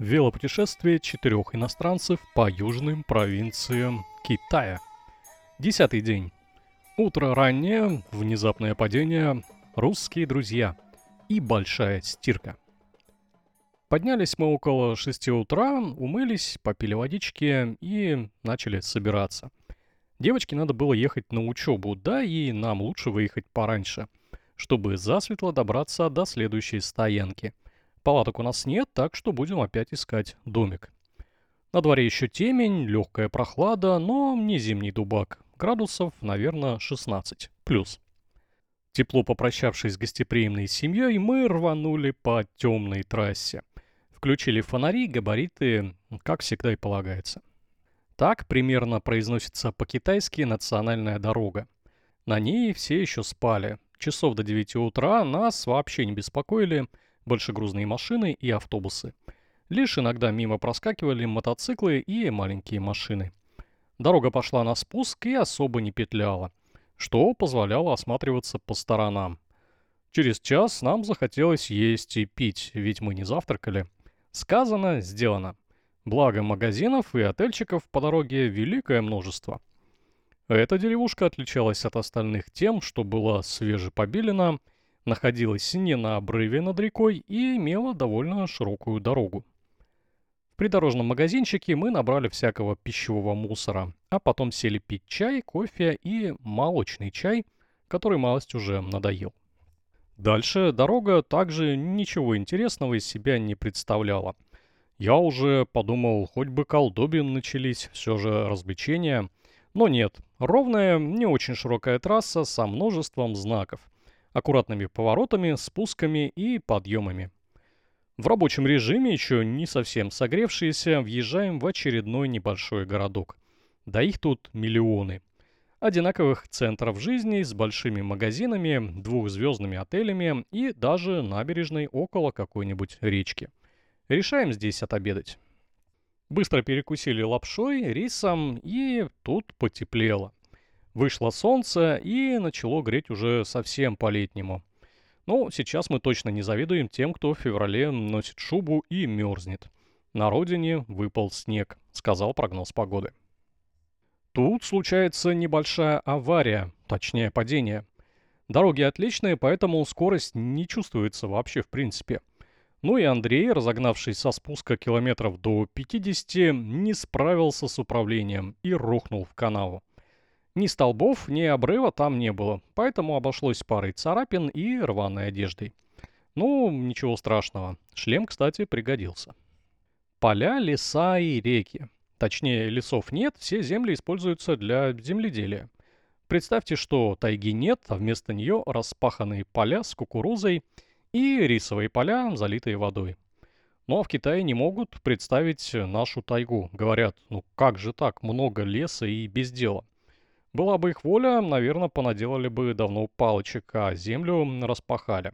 Велопутешествие четырех иностранцев по южным провинциям Китая. Десятый день. Утро раннее, внезапное падение, русские друзья и большая стирка. Поднялись мы около шести утра, умылись, попили водички и начали собираться. Девочке надо было ехать на учебу, да и нам лучше выехать пораньше, чтобы засветло добраться до следующей стоянки – Палаток у нас нет, так что будем опять искать домик. На дворе еще темень, легкая прохлада, но не зимний дубак. Градусов, наверное, 16 плюс. Тепло попрощавшись с гостеприимной семьей, мы рванули по темной трассе. Включили фонари, габариты, как всегда и полагается. Так примерно произносится по-китайски национальная дорога. На ней все еще спали. Часов до 9 утра нас вообще не беспокоили – большегрузные машины и автобусы. Лишь иногда мимо проскакивали мотоциклы и маленькие машины. Дорога пошла на спуск и особо не петляла, что позволяло осматриваться по сторонам. Через час нам захотелось есть и пить, ведь мы не завтракали. Сказано, сделано. Благо магазинов и отельчиков по дороге великое множество. Эта деревушка отличалась от остальных тем, что была свежепобелена находилась не на обрыве над рекой и имела довольно широкую дорогу. В придорожном магазинчике мы набрали всякого пищевого мусора, а потом сели пить чай, кофе и молочный чай, который малость уже надоел. Дальше дорога также ничего интересного из себя не представляла. Я уже подумал, хоть бы колдобин начались, все же развлечения. Но нет, ровная, не очень широкая трасса со множеством знаков – аккуратными поворотами, спусками и подъемами. В рабочем режиме, еще не совсем согревшиеся, въезжаем в очередной небольшой городок. Да их тут миллионы. Одинаковых центров жизни с большими магазинами, двухзвездными отелями и даже набережной около какой-нибудь речки. Решаем здесь отобедать. Быстро перекусили лапшой, рисом и тут потеплело. Вышло солнце и начало греть уже совсем по-летнему. Ну, сейчас мы точно не завидуем тем, кто в феврале носит шубу и мерзнет. На родине выпал снег, сказал прогноз погоды. Тут случается небольшая авария, точнее падение. Дороги отличные, поэтому скорость не чувствуется вообще в принципе. Ну и Андрей, разогнавшись со спуска километров до 50, не справился с управлением и рухнул в канаву. Ни столбов, ни обрыва там не было, поэтому обошлось парой царапин и рваной одеждой. Ну, ничего страшного. Шлем, кстати, пригодился. Поля, леса и реки. Точнее, лесов нет, все земли используются для земледелия. Представьте, что тайги нет, а вместо нее распаханные поля с кукурузой и рисовые поля, залитые водой. Но в Китае не могут представить нашу тайгу. Говорят, ну как же так, много леса и без дела. Была бы их воля, наверное, понаделали бы давно палочек, а землю распахали.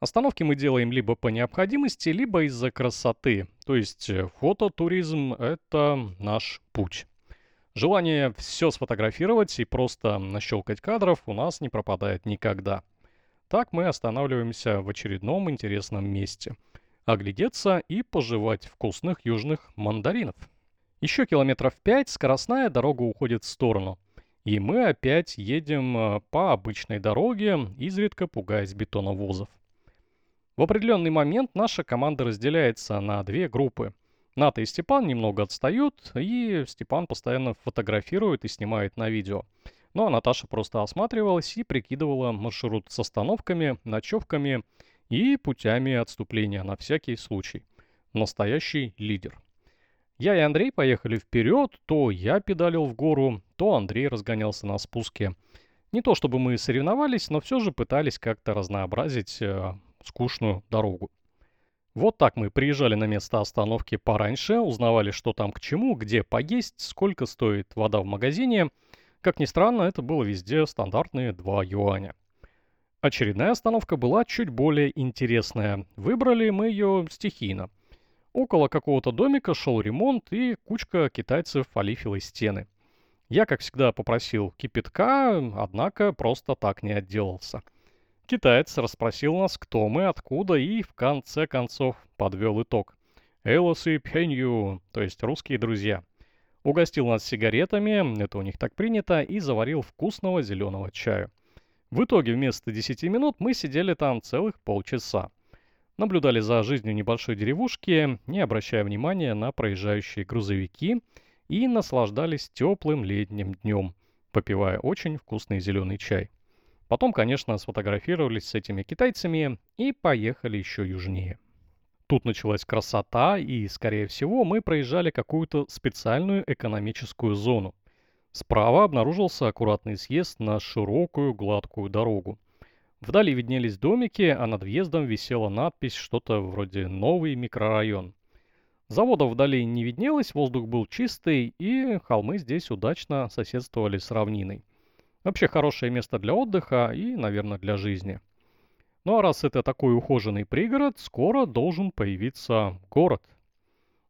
Остановки мы делаем либо по необходимости, либо из-за красоты. То есть э, фототуризм – это наш путь. Желание все сфотографировать и просто нащелкать кадров у нас не пропадает никогда. Так мы останавливаемся в очередном интересном месте. Оглядеться и пожевать вкусных южных мандаринов. Еще километров пять скоростная дорога уходит в сторону. И мы опять едем э, по обычной дороге, изредка пугаясь бетоновозов. В определенный момент наша команда разделяется на две группы. Ната и Степан немного отстают, и Степан постоянно фотографирует и снимает на видео. Ну а Наташа просто осматривалась и прикидывала маршрут с остановками, ночевками и путями отступления на всякий случай. Настоящий лидер. Я и Андрей поехали вперед, то я педалил в гору, то Андрей разгонялся на спуске. Не то чтобы мы соревновались, но все же пытались как-то разнообразить э, скучную дорогу. Вот так мы приезжали на место остановки пораньше, узнавали, что там к чему, где поесть, сколько стоит вода в магазине. Как ни странно, это было везде стандартные 2 юаня. Очередная остановка была чуть более интересная. Выбрали мы ее стихийно – Около какого-то домика шел ремонт, и кучка китайцев олифила стены. Я, как всегда, попросил кипятка, однако просто так не отделался. Китаец расспросил нас, кто мы, откуда, и в конце концов подвел итог. «Элосы пхенью», то есть «русские друзья». Угостил нас сигаретами, это у них так принято, и заварил вкусного зеленого чая. В итоге вместо 10 минут мы сидели там целых полчаса. Наблюдали за жизнью небольшой деревушки, не обращая внимания на проезжающие грузовики, и наслаждались теплым летним днем, попивая очень вкусный зеленый чай. Потом, конечно, сфотографировались с этими китайцами и поехали еще южнее. Тут началась красота, и, скорее всего, мы проезжали какую-то специальную экономическую зону. Справа обнаружился аккуратный съезд на широкую гладкую дорогу. Вдали виднелись домики, а над въездом висела надпись что-то вроде «Новый микрорайон». Заводов вдали не виднелось, воздух был чистый, и холмы здесь удачно соседствовали с равниной. Вообще хорошее место для отдыха и, наверное, для жизни. Ну а раз это такой ухоженный пригород, скоро должен появиться город.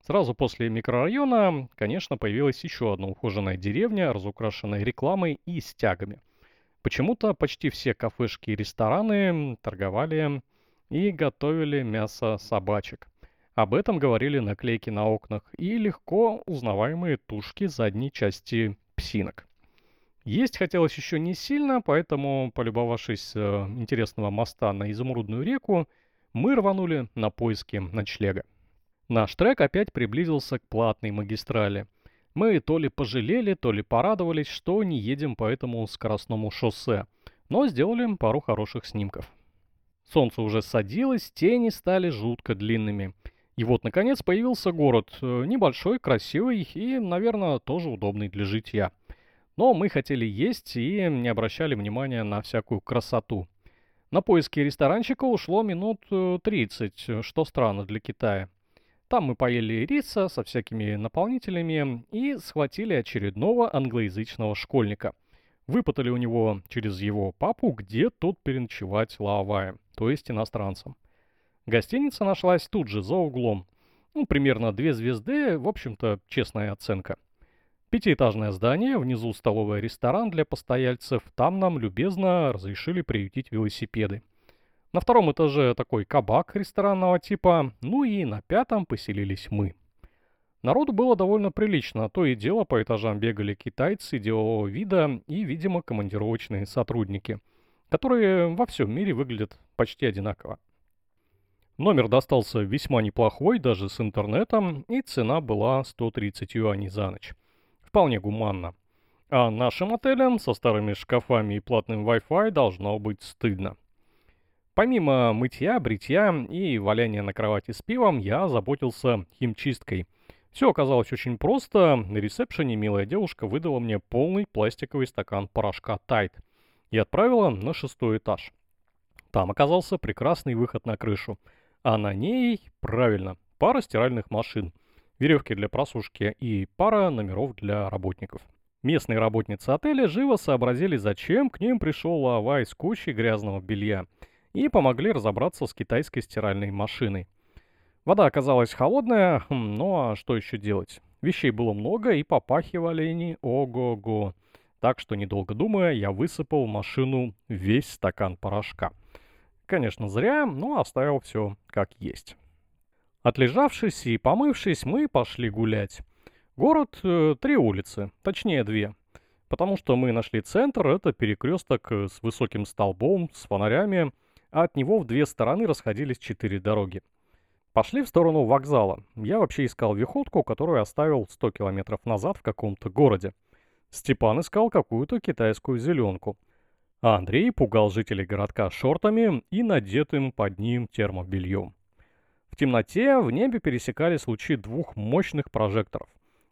Сразу после микрорайона, конечно, появилась еще одна ухоженная деревня, разукрашенная рекламой и стягами. Почему-то почти все кафешки и рестораны торговали и готовили мясо собачек. Об этом говорили наклейки на окнах и легко узнаваемые тушки задней части псинок. Есть хотелось еще не сильно, поэтому, полюбовавшись э, интересного моста на Изумрудную реку, мы рванули на поиски ночлега. Наш трек опять приблизился к платной магистрали. Мы то ли пожалели, то ли порадовались, что не едем по этому скоростному шоссе, но сделали пару хороших снимков. Солнце уже садилось, тени стали жутко длинными. И вот, наконец, появился город, э, небольшой, красивый и, наверное, тоже удобный для житья. Но мы хотели есть и не обращали внимания на всякую красоту. На поиски ресторанчика ушло минут 30, э, что странно для Китая. Там мы поели риса со всякими наполнителями и схватили очередного англоязычного школьника. Выпытали у него через его папу, где тут переночевать лаовая, то есть иностранцам. Гостиница нашлась тут же, за углом. Ну, примерно две звезды, в общем-то, честная оценка. Пятиэтажное здание, внизу столовый ресторан для постояльцев, там нам любезно разрешили приютить велосипеды. На втором этаже такой кабак ресторанного типа, ну и на пятом поселились мы. Народу было довольно прилично, то и дело по этажам бегали китайцы делового вида и, видимо, командировочные сотрудники, которые во всем мире выглядят почти одинаково. Номер достался весьма неплохой, даже с интернетом, и цена была 130 юаней за ночь вполне гуманно. А нашим отелям со старыми шкафами и платным Wi-Fi должно быть стыдно. Помимо мытья, бритья и валяния на кровати с пивом, я заботился химчисткой. Все оказалось очень просто. На ресепшене милая девушка выдала мне полный пластиковый стакан порошка Tide и отправила на шестой этаж. Там оказался прекрасный выход на крышу. А на ней, правильно, пара стиральных машин веревки для просушки и пара номеров для работников. Местные работницы отеля живо сообразили, зачем к ним пришел Лавай с кучей грязного белья, и помогли разобраться с китайской стиральной машиной. Вода оказалась холодная, хм, ну а что еще делать? Вещей было много и попахивали они ого-го. Так что, недолго думая, я высыпал в машину весь стакан порошка. Конечно, зря, но оставил все как есть. Отлежавшись и помывшись, мы пошли гулять. Город э, три улицы, точнее две. Потому что мы нашли центр, это перекресток э, с высоким столбом, с фонарями, а от него в две стороны расходились четыре дороги. Пошли в сторону вокзала. Я вообще искал виходку, которую оставил 100 километров назад в каком-то городе. Степан искал какую-то китайскую зеленку. А Андрей пугал жителей городка шортами и надетым под ним термобельем. В темноте в небе пересекались лучи двух мощных прожекторов.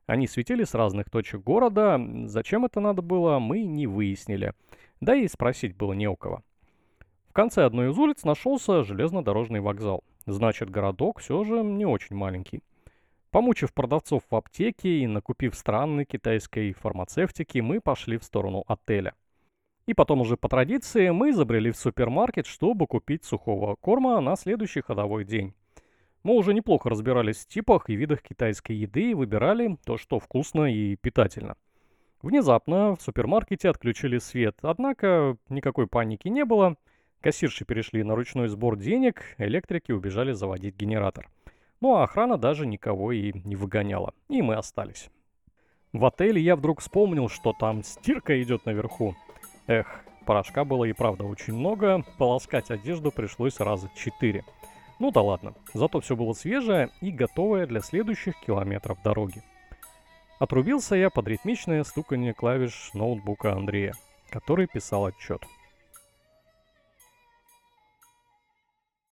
Они светили с разных точек города, зачем это надо было, мы не выяснили. Да и спросить было не у кого. Конце одной из улиц нашелся железнодорожный вокзал. Значит, городок все же не очень маленький. Помучив продавцов в аптеке и накупив странной китайской фармацевтики, мы пошли в сторону отеля. И потом уже по традиции мы забрели в супермаркет, чтобы купить сухого корма на следующий ходовой день. Мы уже неплохо разбирались в типах и видах китайской еды и выбирали то, что вкусно и питательно. Внезапно в супермаркете отключили свет, однако никакой паники не было. Кассирши перешли на ручной сбор денег, электрики убежали заводить генератор. Ну а охрана даже никого и не выгоняла. И мы остались. В отеле я вдруг вспомнил, что там стирка идет наверху. Эх, порошка было и правда очень много, полоскать одежду пришлось раза четыре. Ну да ладно, зато все было свежее и готовое для следующих километров дороги. Отрубился я под ритмичное стуканье клавиш ноутбука Андрея, который писал отчет.